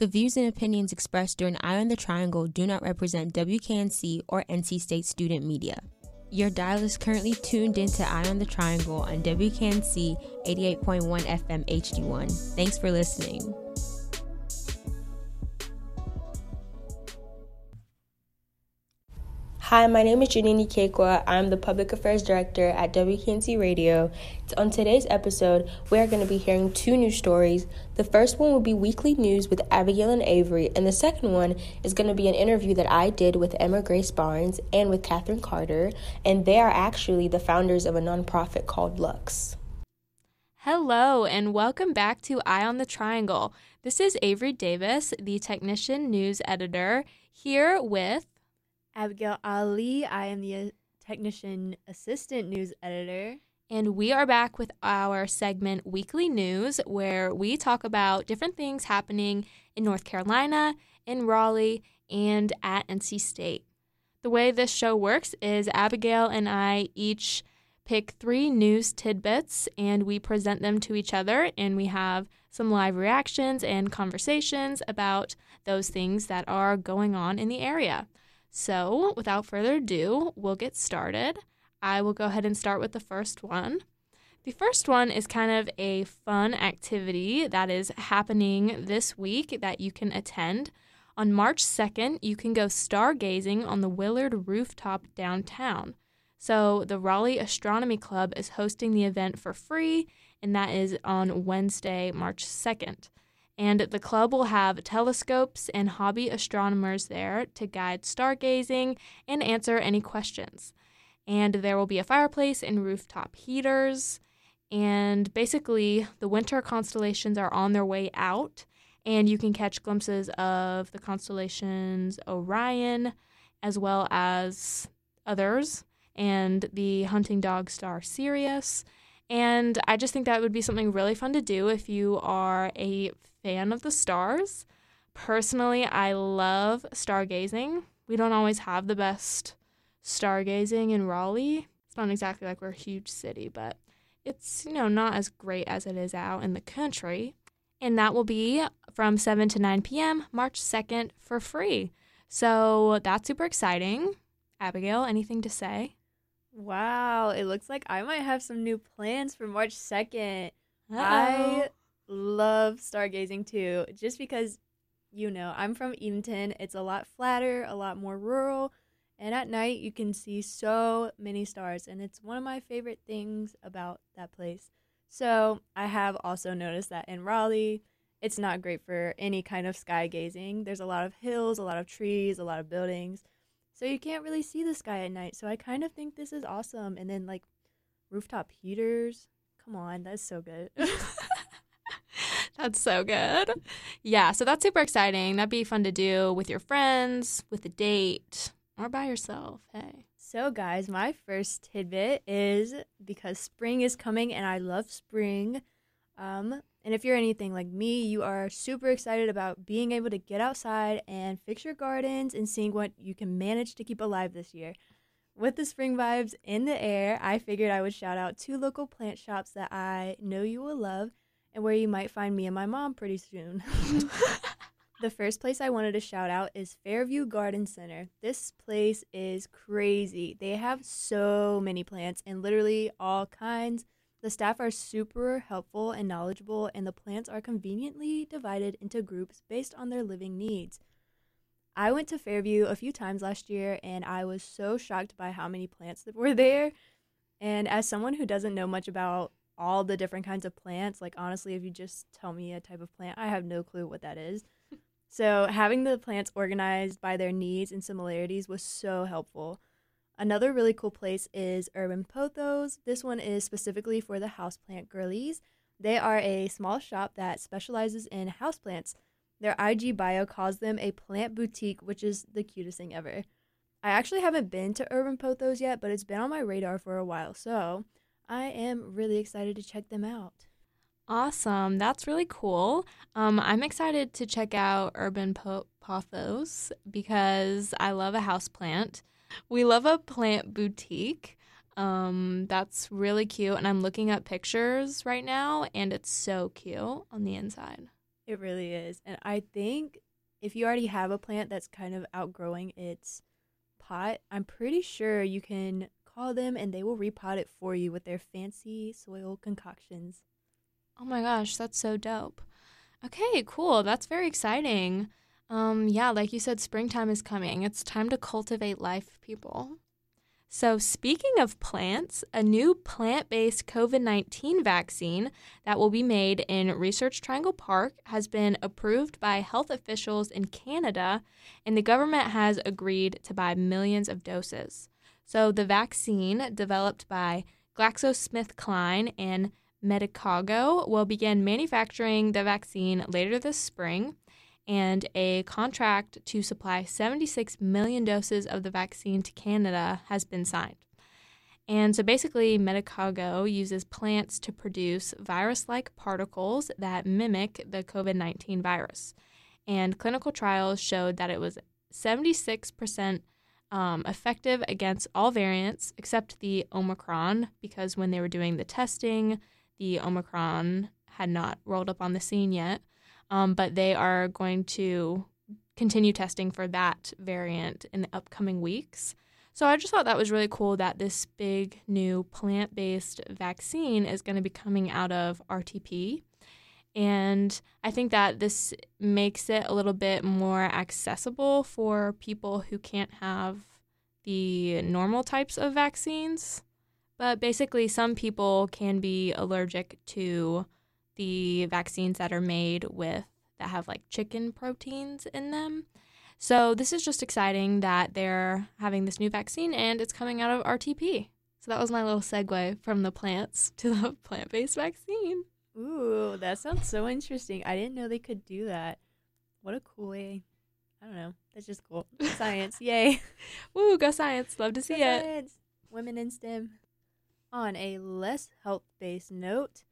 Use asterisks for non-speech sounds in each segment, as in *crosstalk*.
The views and opinions expressed during Eye on the Triangle do not represent WKNC or NC State student media. Your dial is currently tuned into Eye on the Triangle on WKNC 88.1 FM HD1. Thanks for listening. Hi, my name is Janini Kekwa. I'm the Public Affairs Director at WKNC Radio. On today's episode, we are going to be hearing two new stories. The first one will be weekly news with Abigail and Avery, and the second one is going to be an interview that I did with Emma Grace Barnes and with Catherine Carter, and they are actually the founders of a nonprofit called Lux. Hello, and welcome back to Eye on the Triangle. This is Avery Davis, the technician news editor, here with Abigail Ali. I am the uh, technician assistant news editor. And we are back with our segment Weekly News, where we talk about different things happening in North Carolina, in Raleigh, and at NC State. The way this show works is Abigail and I each pick three news tidbits and we present them to each other, and we have some live reactions and conversations about those things that are going on in the area. So, without further ado, we'll get started. I will go ahead and start with the first one. The first one is kind of a fun activity that is happening this week that you can attend. On March 2nd, you can go stargazing on the Willard rooftop downtown. So, the Raleigh Astronomy Club is hosting the event for free, and that is on Wednesday, March 2nd and the club will have telescopes and hobby astronomers there to guide stargazing and answer any questions. And there will be a fireplace and rooftop heaters. And basically, the winter constellations are on their way out, and you can catch glimpses of the constellations Orion as well as others, and the hunting dog star Sirius. And I just think that would be something really fun to do if you are a fan of the stars. Personally, I love stargazing. We don't always have the best stargazing in Raleigh. It's not exactly like we're a huge city, but it's, you know, not as great as it is out in the country. And that will be from 7 to 9 p.m., March 2nd, for free. So that's super exciting. Abigail, anything to say? Wow, it looks like I might have some new plans for March 2nd. Uh-oh. I love stargazing too, just because, you know, I'm from Edenton. It's a lot flatter, a lot more rural, and at night you can see so many stars, and it's one of my favorite things about that place. So I have also noticed that in Raleigh, it's not great for any kind of sky gazing. There's a lot of hills, a lot of trees, a lot of buildings. So you can't really see the sky at night. So I kind of think this is awesome. And then like rooftop heaters. Come on, that's so good. *laughs* That's so good. Yeah, so that's super exciting. That'd be fun to do with your friends, with a date, or by yourself. Hey. So, guys, my first tidbit is because spring is coming and I love spring. Um, and if you're anything like me, you are super excited about being able to get outside and fix your gardens and seeing what you can manage to keep alive this year. With the spring vibes in the air, I figured I would shout out two local plant shops that I know you will love and where you might find me and my mom pretty soon. the first place I wanted to shout out is Fairview Garden Center. This place is crazy. They have so many plants and literally all kinds. The staff are super helpful and knowledgeable, and the plants are conveniently divided into groups based on their living needs. I went to Fairview a few times last year, and I was so shocked by how many plants that were there. And as someone who doesn't know much about all the different kinds of plants. Like honestly, if you just tell me a type of plant, I have no clue what that is. *laughs* so having the plants organized by their needs and similarities was so helpful. Another really cool place is Urban Pothos. This one is specifically for the houseplant girlies. They are a small shop that specializes in houseplants. Their IG bio calls them a plant boutique, which is the cutest thing ever. I actually haven't been to Urban Pothos yet, but it's been on my radar for a while, so I am really excited to check them out. Awesome. That's really cool. Um, I'm excited to check out Urban po- Pothos because I love a house plant. We love a plant boutique. Um, that's really cute. And I'm looking at pictures right now, and it's so cute on the inside. It really is. And I think if you already have a plant that's kind of outgrowing its pot, I'm pretty sure you can call them and they will repot it for you with their fancy soil concoctions. Oh my gosh, that's so dope. Okay, cool. That's very exciting. Um, yeah, like you said, springtime is coming. It's time to cultivate life, people. So, speaking of plants, a new plant based COVID 19 vaccine that will be made in Research Triangle Park has been approved by health officials in Canada, and the government has agreed to buy millions of doses. So, the vaccine, developed by GlaxoSmithKline and Medicago, will begin manufacturing the vaccine later this spring and a contract to supply 76 million doses of the vaccine to Canada has been signed. And so basically, Medicago uses plants to produce virus like particles that mimic the COVID 19 virus. And clinical trials showed that it was 76% um, effective against all variants except the Omicron, because when they were doing the testing, the Omicron had not rolled up on the scene yet um, but they are going to continue testing for that variant in the upcoming weeks. So I just thought that was really cool that this big new plant based vaccine is going to be coming out of RTP. And I think that this makes it a little bit more accessible for people who can't have the normal types of vaccines. But basically, some people can be allergic to the vaccines that are made with that have like chicken proteins in them. So this is just exciting that they're having this new vaccine and it's coming out of RTP. So that was my little segue from the plants *laughs* to the plant-based vaccine. Ooh, that sounds so interesting. I didn't know they could do that. What a cool way. I don't know. That's just cool. Science, *laughs* yay. Woo, go science. Love to see Go it. science. Women in STEM. On a less health based note,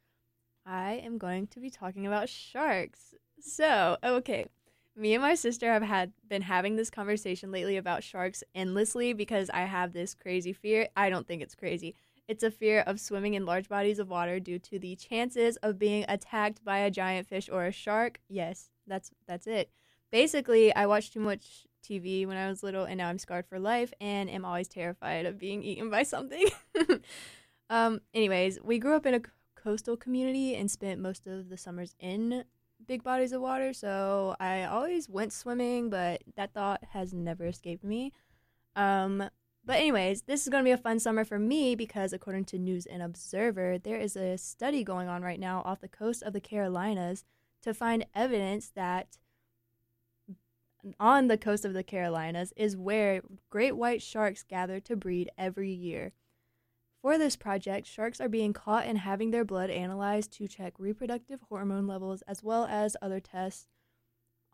I am going to be talking about sharks. So, okay. Me and my sister have had been having this conversation lately about sharks endlessly because I have this crazy fear. I don't think it's crazy. It's a fear of swimming in large bodies of water due to the chances of being attacked by a giant fish or a shark. Yes, that's that's it. Basically, I watched too much TV when I was little and now I'm scarred for life and am always terrified of being eaten by something. *laughs* um anyways, we grew up in a coastal community and spent most of the summers in big bodies of water, so I always went swimming, but that thought has never escaped me. Um, but, anyways, this is going to be a fun summer for me because, according to News and Observer, there is a study going on right now off the coast of the Carolinas to find evidence that on the coast of the Carolinas is where great white sharks gather to breed every year. For this project, sharks are being caught and having their blood analyzed to check reproductive hormone levels as well as other tests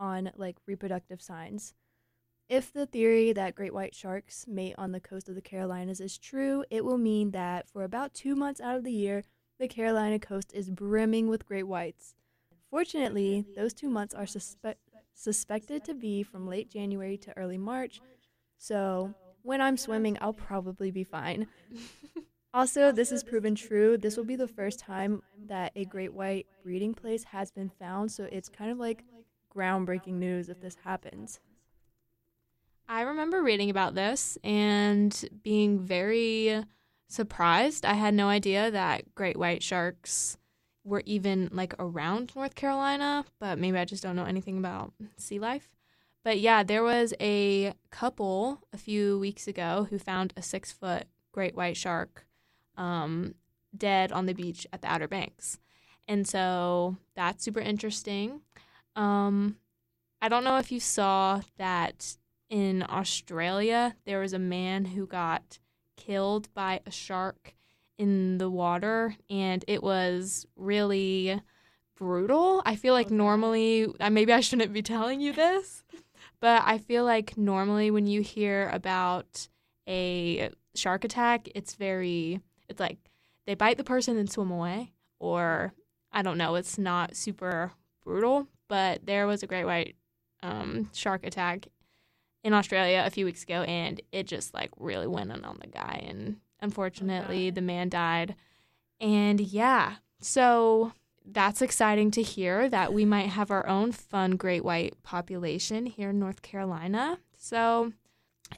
on like reproductive signs. If the theory that great white sharks mate on the coast of the Carolinas is true, it will mean that for about two months out of the year, the Carolina coast is brimming with great whites. Fortunately, those two months are suspe- suspected to be from late January to early March, so when I'm swimming, I'll probably be fine. *laughs* Also, this is proven true. This will be the first time that a great white breeding place has been found, so it's kind of like groundbreaking news if this happens. I remember reading about this and being very surprised. I had no idea that great white sharks were even like around North Carolina, but maybe I just don't know anything about sea life. But yeah, there was a couple a few weeks ago who found a six foot great white shark um, dead on the beach at the Outer Banks. And so that's super interesting. Um, I don't know if you saw that in Australia, there was a man who got killed by a shark in the water, and it was really brutal. I feel like normally, uh, maybe I shouldn't be *laughs* telling you this, but I feel like normally when you hear about a shark attack, it's very it's like they bite the person and swim away, or I don't know, it's not super brutal, but there was a great white um, shark attack in Australia a few weeks ago, and it just like really went in on the guy, and unfortunately, the man died. And yeah, so that's exciting to hear that we might have our own fun great white population here in North Carolina. So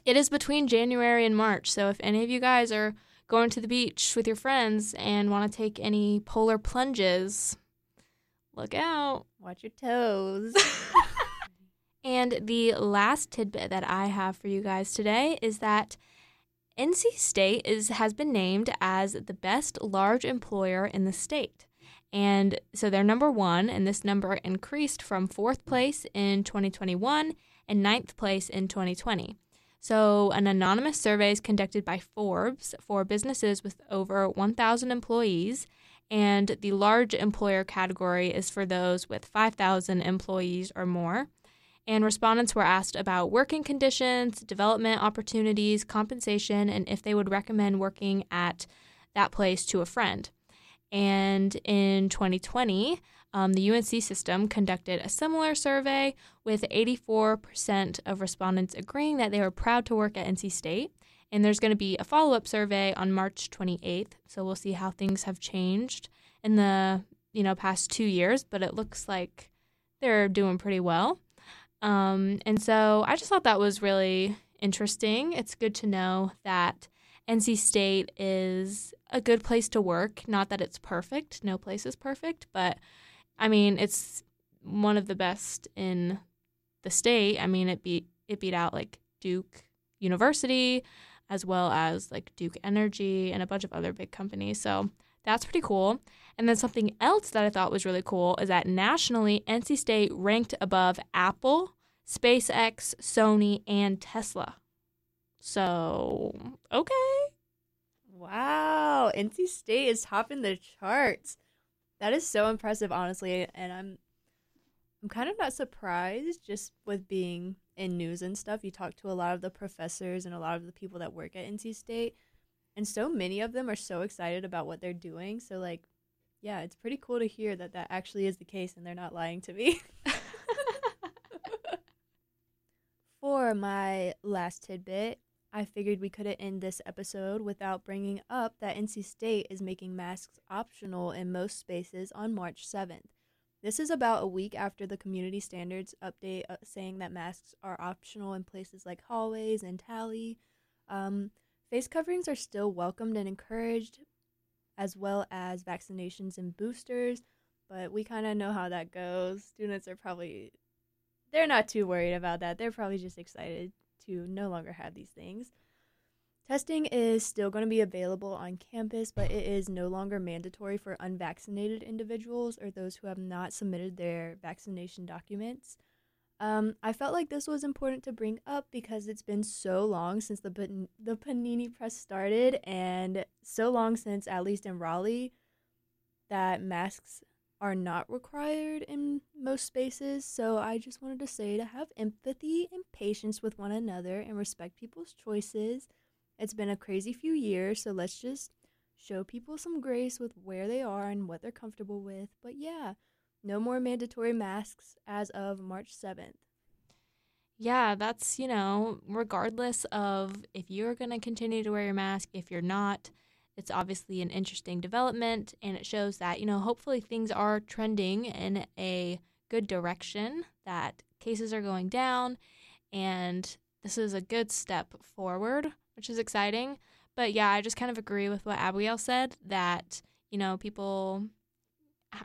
it is between January and March. So if any of you guys are going to the beach with your friends and want to take any polar plunges, look out. Watch your toes. *laughs* and the last tidbit that I have for you guys today is that NC State is has been named as the best large employer in the state. And so they're number one, and this number increased from fourth place in 2021 and ninth place in 2020. So, an anonymous survey is conducted by Forbes for businesses with over 1,000 employees, and the large employer category is for those with 5,000 employees or more. And respondents were asked about working conditions, development opportunities, compensation, and if they would recommend working at that place to a friend. And in 2020, um, the UNC system conducted a similar survey with 84% of respondents agreeing that they were proud to work at NC State. And there's going to be a follow up survey on March 28th. So we'll see how things have changed in the you know past two years, but it looks like they're doing pretty well. Um, and so I just thought that was really interesting. It's good to know that NC State is a good place to work. Not that it's perfect, no place is perfect, but I mean, it's one of the best in the state. I mean, it beat it beat out like Duke University as well as like Duke Energy and a bunch of other big companies. So that's pretty cool. And then something else that I thought was really cool is that nationally, NC State ranked above Apple, SpaceX, Sony, and Tesla. So, okay. Wow, NC State is topping the charts. That is so impressive, honestly, and I'm I'm kind of not surprised just with being in news and stuff. You talk to a lot of the professors and a lot of the people that work at NC State, and so many of them are so excited about what they're doing. So like, yeah, it's pretty cool to hear that that actually is the case and they're not lying to me. *laughs* For my last tidbit, I figured we couldn't end this episode without bringing up that NC State is making masks optional in most spaces on March 7th. This is about a week after the community standards update uh, saying that masks are optional in places like hallways and Talley. Um, face coverings are still welcomed and encouraged, as well as vaccinations and boosters, but we kind of know how that goes. Students are probably they're not too worried about that. They're probably just excited to no longer have these things. Testing is still going to be available on campus, but it is no longer mandatory for unvaccinated individuals or those who have not submitted their vaccination documents. Um, I felt like this was important to bring up because it's been so long since the the Panini Press started, and so long since, at least in Raleigh, that masks are not required in most spaces. So I just wanted to say to have empathy and patience with one another and respect people's choices. It's been a crazy few years, so let's just show people some grace with where they are and what they're comfortable with. But yeah, no more mandatory masks as of March 7th. Yeah, that's, you know, regardless of if you're going to continue to wear your mask, if you're not, it's obviously an interesting development and it shows that, you know, hopefully things are trending in a good direction, that cases are going down, and this is a good step forward, which is exciting. But yeah, I just kind of agree with what Abigail said that, you know, people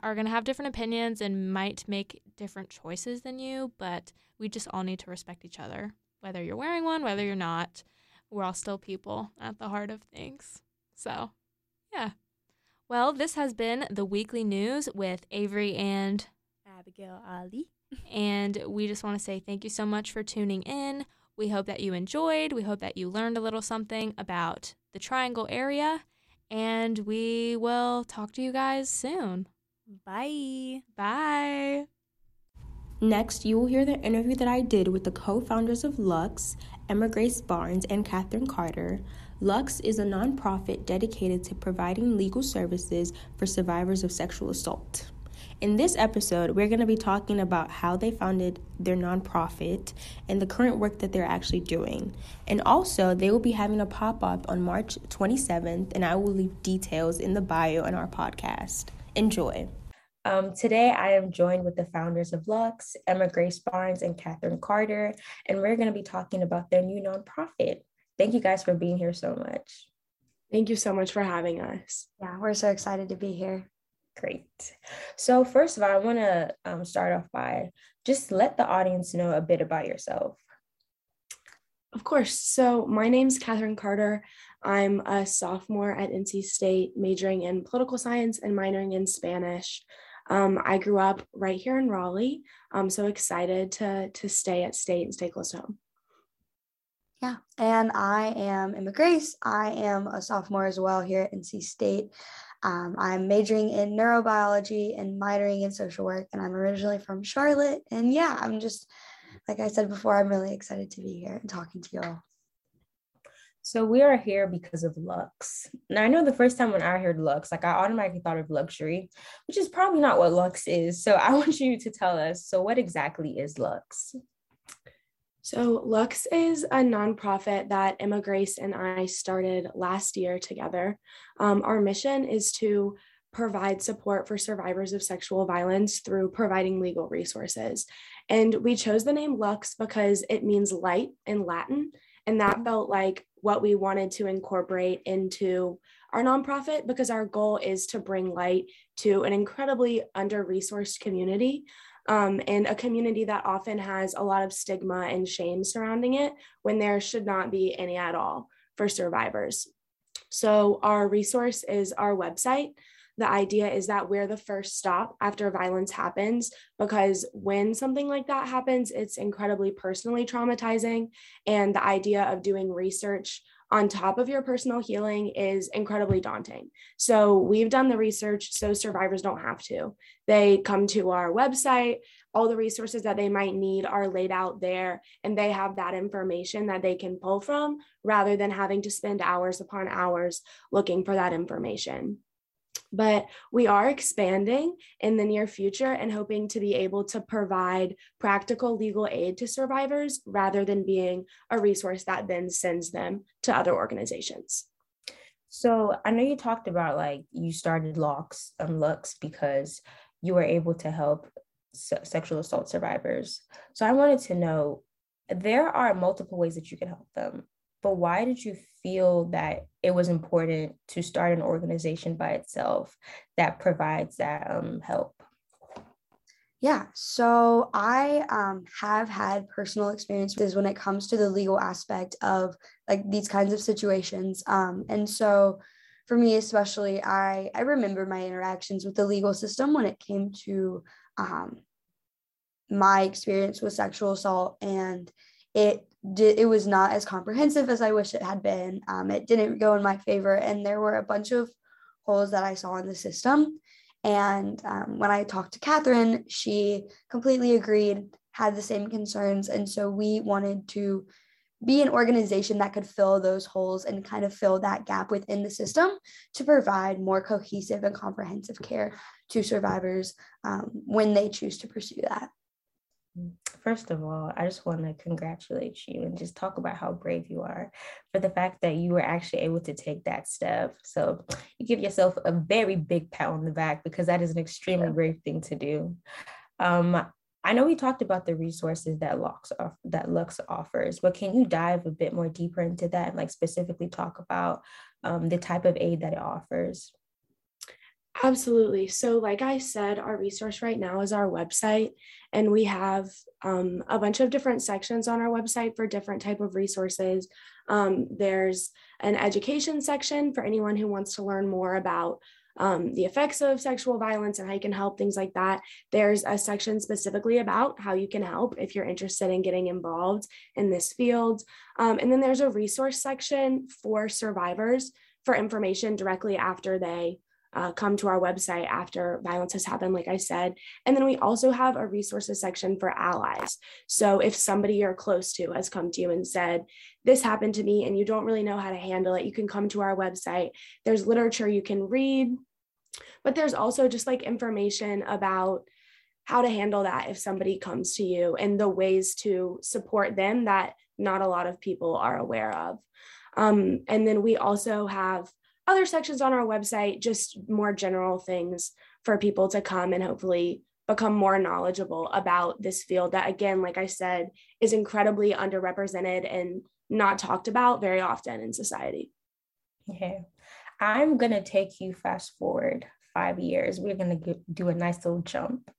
are going to have different opinions and might make different choices than you, but we just all need to respect each other. Whether you're wearing one, whether you're not, we're all still people at the heart of things. So, yeah. Well, this has been the weekly news with Avery and Abigail Ali. *laughs* and we just want to say thank you so much for tuning in. We hope that you enjoyed. We hope that you learned a little something about the Triangle area. And we will talk to you guys soon. Bye. Bye. Next, you will hear the interview that I did with the co founders of Lux, Emma Grace Barnes and Catherine Carter. Lux is a nonprofit dedicated to providing legal services for survivors of sexual assault. In this episode, we're going to be talking about how they founded their nonprofit and the current work that they're actually doing. And also, they will be having a pop up on March 27th, and I will leave details in the bio in our podcast. Enjoy. Um, today, I am joined with the founders of Lux, Emma Grace Barnes and Catherine Carter, and we're going to be talking about their new nonprofit. Thank you guys for being here so much. Thank you so much for having us. Yeah, we're so excited to be here. Great. So, first of all, I want to um, start off by just let the audience know a bit about yourself. Of course. So, my name's Catherine Carter. I'm a sophomore at NC State, majoring in political science and minoring in Spanish. Um, I grew up right here in Raleigh. I'm so excited to, to stay at state and stay close to home. Yeah, and I am Emma Grace. I am a sophomore as well here at NC State. Um, I'm majoring in neurobiology and minoring in social work, and I'm originally from Charlotte. And yeah, I'm just, like I said before, I'm really excited to be here and talking to you all. So we are here because of Lux. Now I know the first time when I heard Lux, like I automatically thought of luxury, which is probably not what Lux is. So I *laughs* want you to tell us. So what exactly is Lux? So, Lux is a nonprofit that Emma Grace and I started last year together. Um, our mission is to provide support for survivors of sexual violence through providing legal resources. And we chose the name Lux because it means light in Latin. And that felt like what we wanted to incorporate into our nonprofit because our goal is to bring light to an incredibly under resourced community um, and a community that often has a lot of stigma and shame surrounding it when there should not be any at all for survivors. So, our resource is our website. The idea is that we're the first stop after violence happens because when something like that happens, it's incredibly personally traumatizing. And the idea of doing research on top of your personal healing is incredibly daunting. So we've done the research so survivors don't have to. They come to our website, all the resources that they might need are laid out there, and they have that information that they can pull from rather than having to spend hours upon hours looking for that information but we are expanding in the near future and hoping to be able to provide practical legal aid to survivors rather than being a resource that then sends them to other organizations. So I know you talked about like you started Lux um, Lux because you were able to help se- sexual assault survivors. So I wanted to know there are multiple ways that you can help them but why did you feel that it was important to start an organization by itself that provides that um, help? Yeah, so I um, have had personal experiences when it comes to the legal aspect of like these kinds of situations. Um, and so for me, especially, I, I remember my interactions with the legal system when it came to um, my experience with sexual assault and it did, it was not as comprehensive as I wish it had been. Um, it didn't go in my favor, and there were a bunch of holes that I saw in the system. And um, when I talked to Catherine, she completely agreed, had the same concerns, and so we wanted to be an organization that could fill those holes and kind of fill that gap within the system to provide more cohesive and comprehensive care to survivors um, when they choose to pursue that. First of all, I just want to congratulate you and just talk about how brave you are for the fact that you were actually able to take that step. So you give yourself a very big pat on the back because that is an extremely yeah. brave thing to do. Um, I know we talked about the resources that Lux off- that Lux offers, but can you dive a bit more deeper into that and like specifically talk about um, the type of aid that it offers? Absolutely. So, like I said, our resource right now is our website, and we have um, a bunch of different sections on our website for different type of resources. Um, there's an education section for anyone who wants to learn more about um, the effects of sexual violence and how you can help, things like that. There's a section specifically about how you can help if you're interested in getting involved in this field. Um, and then there's a resource section for survivors for information directly after they uh, come to our website after violence has happened, like I said. And then we also have a resources section for allies. So if somebody you're close to has come to you and said, This happened to me, and you don't really know how to handle it, you can come to our website. There's literature you can read, but there's also just like information about how to handle that if somebody comes to you and the ways to support them that not a lot of people are aware of. Um, and then we also have other sections on our website, just more general things for people to come and hopefully become more knowledgeable about this field that again like i said is incredibly underrepresented and not talked about very often in society. Okay i'm going to take you fast forward five years. We're going to do a nice little jump.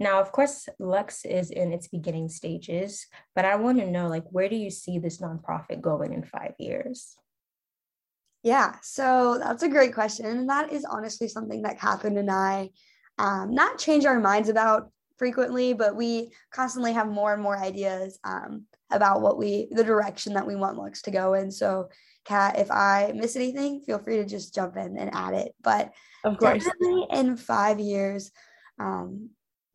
Now of course lux is in its beginning stages but i want to know like where do you see this nonprofit going in five years yeah so that's a great question and that is honestly something that catherine and i um, not change our minds about frequently, but we constantly have more and more ideas um, about what we, the direction that we want Lux to go in. So, Kat, if I miss anything, feel free to just jump in and add it. But of course, definitely in five years, um,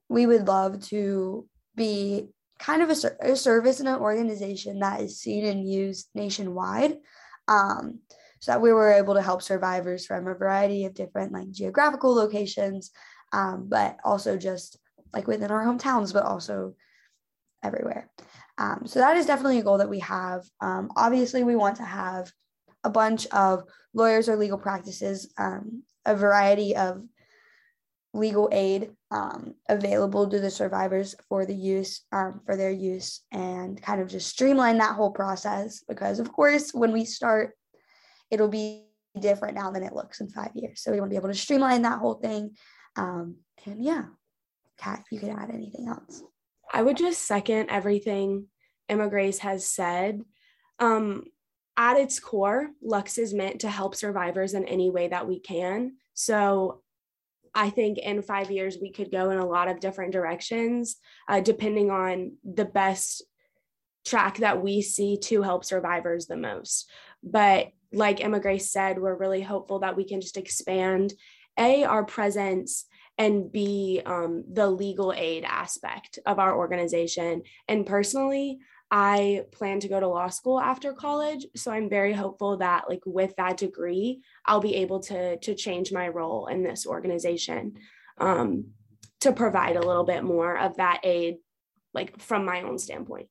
we would love to be kind of a, a, service and an organization that is seen and used nationwide. Um, so that we were able to help survivors from a variety of different like geographical locations um, but also just like within our hometowns, but also everywhere. Um, so that is definitely a goal that we have. Um, obviously, we want to have a bunch of lawyers or legal practices, um, a variety of legal aid um, available to the survivors for the use um, for their use and kind of just streamline that whole process because of course when we start it'll be different now than it looks in five years so we want to be able to streamline that whole thing um, and yeah, Kat, you could add anything else. I would just second everything Emma Grace has said. Um, at its core, Lux is meant to help survivors in any way that we can. So I think in five years, we could go in a lot of different directions, uh, depending on the best track that we see to help survivors the most. But like Emma Grace said, we're really hopeful that we can just expand a our presence and b um, the legal aid aspect of our organization. And personally i plan to go to law school after college so i'm very hopeful that like with that degree i'll be able to to change my role in this organization um, to provide a little bit more of that aid like from my own standpoint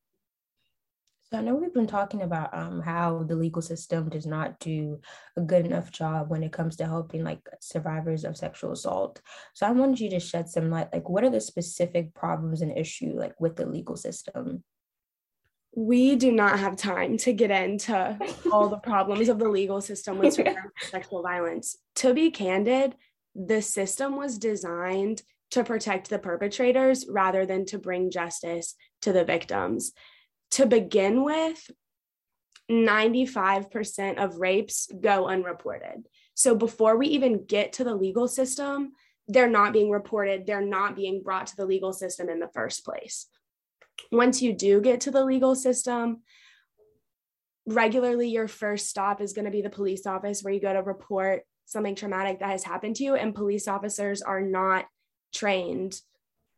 so I know we've been talking about um, how the legal system does not do a good enough job when it comes to helping like survivors of sexual assault. So I wanted you to shed some light, like what are the specific problems and issue like with the legal system? We do not have time to get into all the problems of the legal system with *laughs* sexual violence. To be candid, the system was designed to protect the perpetrators rather than to bring justice to the victims to begin with, 95% of rapes go unreported. So before we even get to the legal system, they're not being reported, they're not being brought to the legal system in the first place. Once you do get to the legal system, regularly your first stop is going to be the police office where you go to report something traumatic that has happened to you and police officers are not trained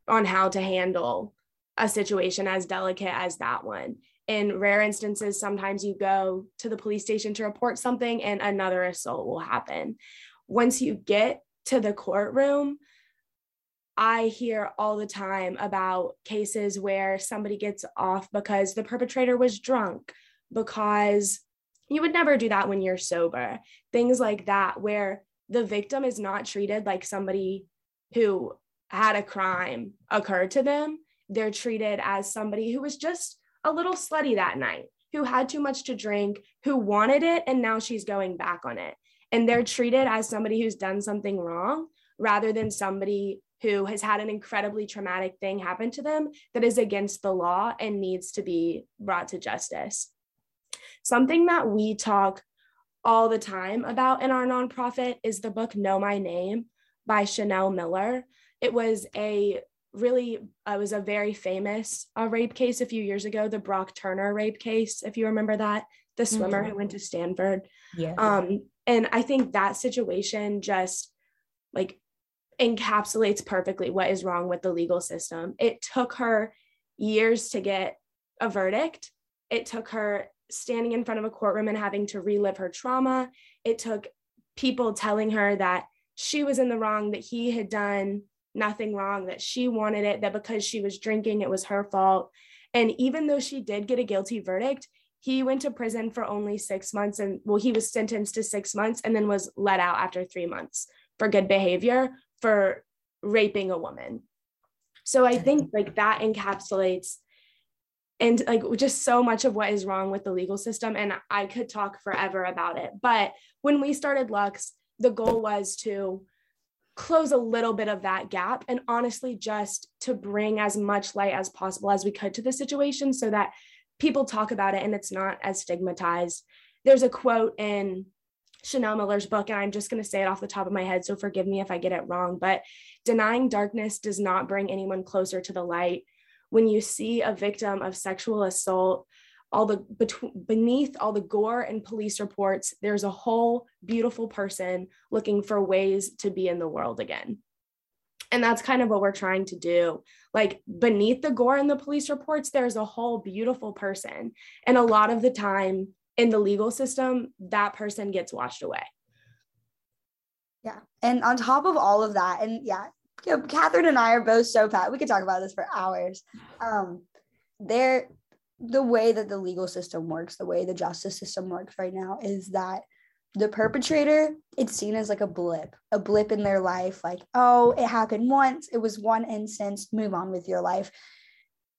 on how to handle a situation as delicate as that one. In rare instances, sometimes you go to the police station to report something and another assault will happen. Once you get to the courtroom, I hear all the time about cases where somebody gets off because the perpetrator was drunk, because you would never do that when you're sober. Things like that, where the victim is not treated like somebody who had a crime occur to them they're treated as somebody who was just a little slutty that night, who had too much to drink, who wanted it, and now she's going back on it. And they're treated as somebody who's done something wrong rather than somebody who has had an incredibly traumatic thing happen to them that is against the law and needs to be brought to justice. Something that we talk all the time about in our nonprofit is the book Know My Name by Chanel Miller. It was a really uh, was a very famous uh, rape case a few years ago, the Brock Turner rape case, if you remember that, the swimmer mm-hmm. who went to Stanford. Yeah. Um, and I think that situation just like encapsulates perfectly what is wrong with the legal system. It took her years to get a verdict. It took her standing in front of a courtroom and having to relive her trauma. It took people telling her that she was in the wrong, that he had done nothing wrong, that she wanted it, that because she was drinking, it was her fault. And even though she did get a guilty verdict, he went to prison for only six months. And well, he was sentenced to six months and then was let out after three months for good behavior for raping a woman. So I think like that encapsulates and like just so much of what is wrong with the legal system and I could talk forever about it. But when we started Lux, the goal was to close a little bit of that gap and honestly just to bring as much light as possible as we could to the situation so that people talk about it and it's not as stigmatized. There's a quote in Chanel Miller's book, and I'm just going to say it off the top of my head, so forgive me if I get it wrong, but denying darkness does not bring anyone closer to the light. When you see a victim of sexual assault, all the between beneath all the gore and police reports, there's a whole beautiful person looking for ways to be in the world again. And that's kind of what we're trying to do. Like beneath the gore and the police reports, there's a whole beautiful person. And a lot of the time, in the legal system, that person gets washed away. Yeah. And on top of all of that, and yeah, Catherine and I are both so fat. We could talk about this for hours. Um, there, the way that the legal system works, the way the justice system works right now is that the perpetrator, it's seen as like a blip, a blip in their life. Like, oh, it happened once, it was one instance, move on with your life.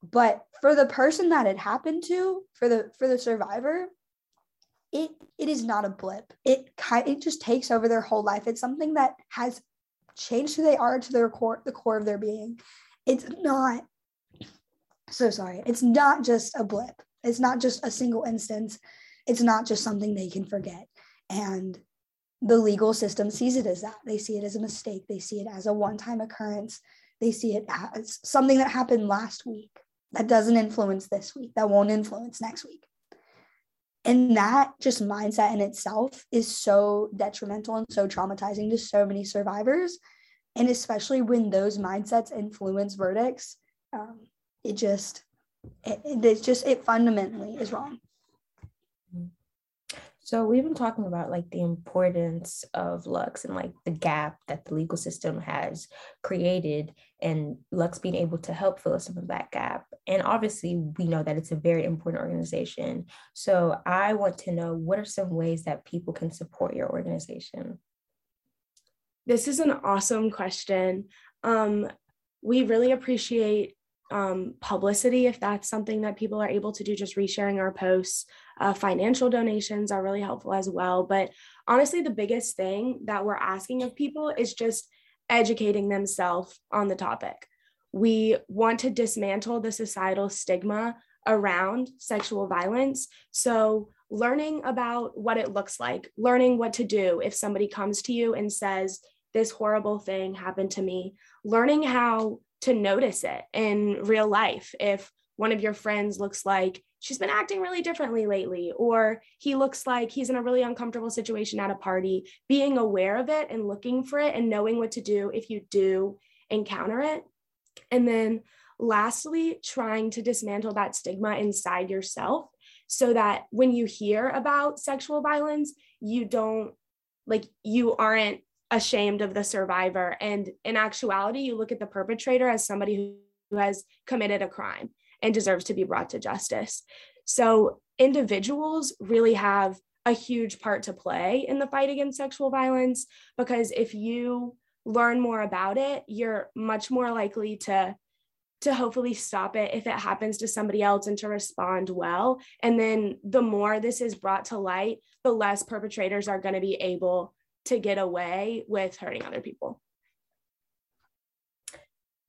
But for the person that it happened to, for the for the survivor, it it is not a blip. It kind it just takes over their whole life. It's something that has changed who they are to their core, the core of their being. It's not so sorry. It's not just a blip. It's not just a single instance. It's not just something they can forget. And the legal system sees it as that. They see it as a mistake. They see it as a one-time occurrence. They see it as something that happened last week that doesn't influence this week, that won't influence next week. And that just mindset in itself is so detrimental and so traumatizing to so many survivors. And especially when those mindsets influence verdicts, um, it just, it, it's just, it fundamentally is wrong. So we've been talking about like the importance of Lux and like the gap that the legal system has created and Lux being able to help fill some of that gap. And obviously we know that it's a very important organization. So I want to know what are some ways that people can support your organization? This is an awesome question. Um, we really appreciate um, publicity if that's something that people are able to do, just resharing our posts. Uh, financial donations are really helpful as well. But honestly, the biggest thing that we're asking of people is just educating themselves on the topic. We want to dismantle the societal stigma around sexual violence. So, learning about what it looks like, learning what to do if somebody comes to you and says, This horrible thing happened to me, learning how to notice it in real life. If one of your friends looks like she's been acting really differently lately, or he looks like he's in a really uncomfortable situation at a party, being aware of it and looking for it and knowing what to do if you do encounter it. And then lastly, trying to dismantle that stigma inside yourself so that when you hear about sexual violence, you don't like you aren't ashamed of the survivor. And in actuality, you look at the perpetrator as somebody who, has committed a crime and deserves to be brought to justice. So individuals really have a huge part to play in the fight against sexual violence because if you learn more about it, you're much more likely to to hopefully stop it if it happens to somebody else and to respond well. And then the more this is brought to light, the less perpetrators are going to be able to get away with hurting other people.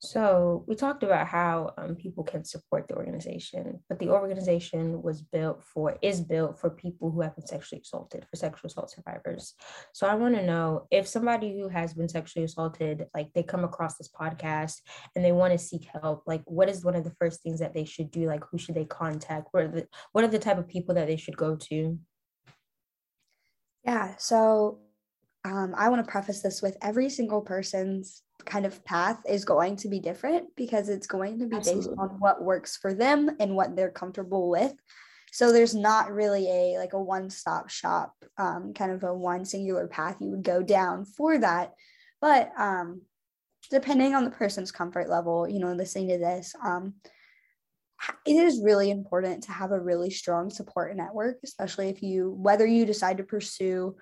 So we talked about how um, people can support the organization, but the organization was built for is built for people who have been sexually assaulted, for sexual assault survivors. So I want to know if somebody who has been sexually assaulted, like they come across this podcast and they want to seek help, like what is one of the first things that they should do? Like who should they contact? What are the what are the type of people that they should go to? Yeah. So um, I want to preface this with every single person's kind of path is going to be different because it's going to be Absolutely. based on what works for them and what they're comfortable with so there's not really a like a one-stop shop um, kind of a one singular path you would go down for that but um, depending on the person's comfort level you know listening to this um, it is really important to have a really strong support network especially if you whether you decide to pursue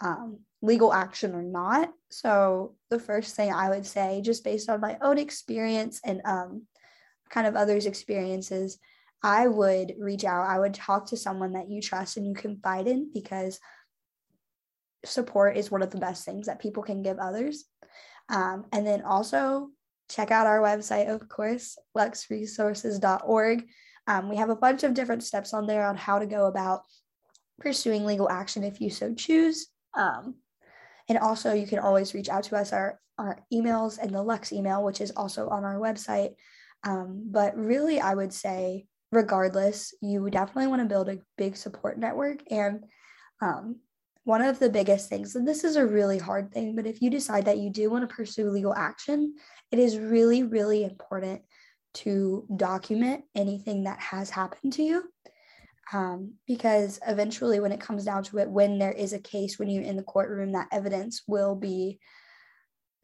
um, legal action or not. So, the first thing I would say, just based on my own experience and um, kind of others' experiences, I would reach out. I would talk to someone that you trust and you confide in because support is one of the best things that people can give others. Um, and then also check out our website, of course, luxresources.org. Um, we have a bunch of different steps on there on how to go about pursuing legal action if you so choose. Um, and also, you can always reach out to us our our emails and the Lux email, which is also on our website. Um, but really, I would say, regardless, you definitely want to build a big support network. And um, one of the biggest things, and this is a really hard thing, but if you decide that you do want to pursue legal action, it is really, really important to document anything that has happened to you um, because eventually when it comes down to it when there is a case when you're in the courtroom that evidence will be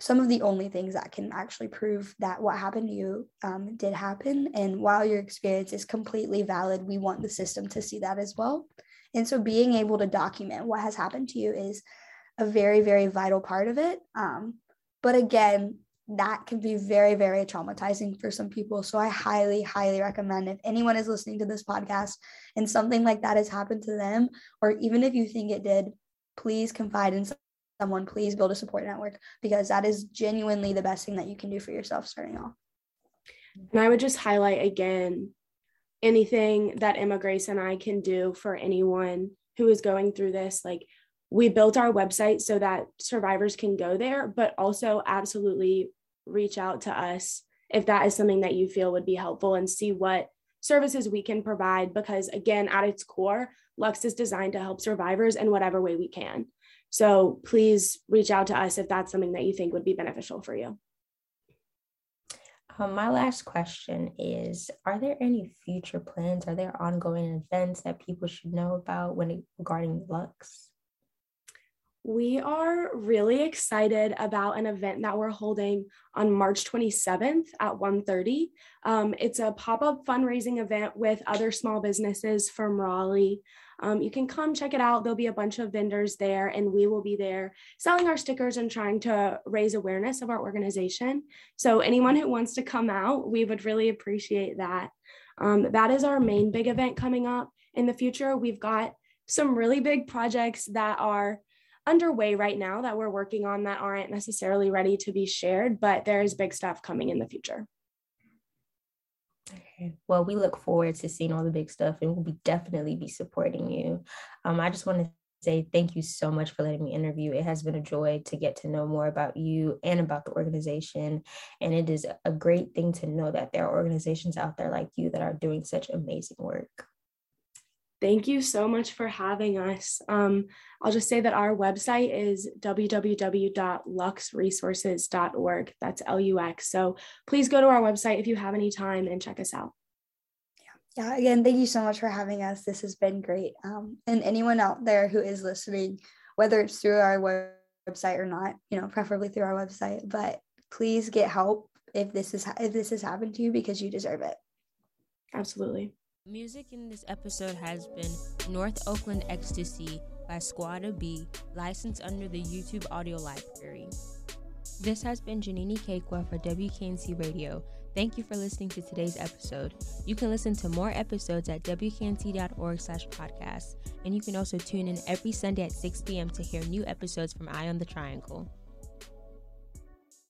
some of the only things that can actually prove that what happened to you um, did happen. And while your experience is completely valid we want the system to see that as well. And so being able to document what has happened to you is a very very vital part of it. Um, but again that can be very, very traumatizing for some people. So I highly, highly recommend if anyone is listening to this podcast and something like that has happened to them, or even if you think it did, please confide in someone, please build a support network because that is genuinely the best thing that you can do for yourself starting off. And I would just highlight again anything that Emma Grace and I can do for anyone who is going through this. Like we built our website so that survivors can go there, but also absolutely reach out to us if that is something that you feel would be helpful and see what services we can provide because again at its core lux is designed to help survivors in whatever way we can so please reach out to us if that's something that you think would be beneficial for you um, my last question is Are there any future plans? Are there ongoing events that people should know about when regarding Lux? We are really excited about an event that we're holding on March 27th at 1:30. Um, it's a pop-up fundraising event with other small businesses from Raleigh. Um, you can come check it out. There'll be a bunch of vendors there, and we will be there selling our stickers and trying to raise awareness of our organization. So, anyone who wants to come out, we would really appreciate that. Um, that is our main big event coming up. In the future, we've got some really big projects that are underway right now that we're working on that aren't necessarily ready to be shared, but there's big stuff coming in the future. Okay. Well, we look forward to seeing all the big stuff and we'll be definitely be supporting you. Um, I just want to say thank you so much for letting me interview. It has been a joy to get to know more about you and about the organization. And it is a great thing to know that there are organizations out there like you that are doing such amazing work. Thank you so much for having us. Um, I'll just say that our website is www.luxresources.org. That's L U X. So please go to our website if you have any time and check us out. Yeah. yeah again, thank you so much for having us. This has been great. Um, and anyone out there who is listening, whether it's through our website or not, you know, preferably through our website, but please get help if this is if this has happened to you because you deserve it. Absolutely. Music in this episode has been North Oakland Ecstasy by Squadda B, licensed under the YouTube audio library. This has been Janini Kekwa for WKNC Radio. Thank you for listening to today's episode. You can listen to more episodes at wknc.org slash podcast, and you can also tune in every Sunday at 6 p.m. to hear new episodes from Eye on the Triangle.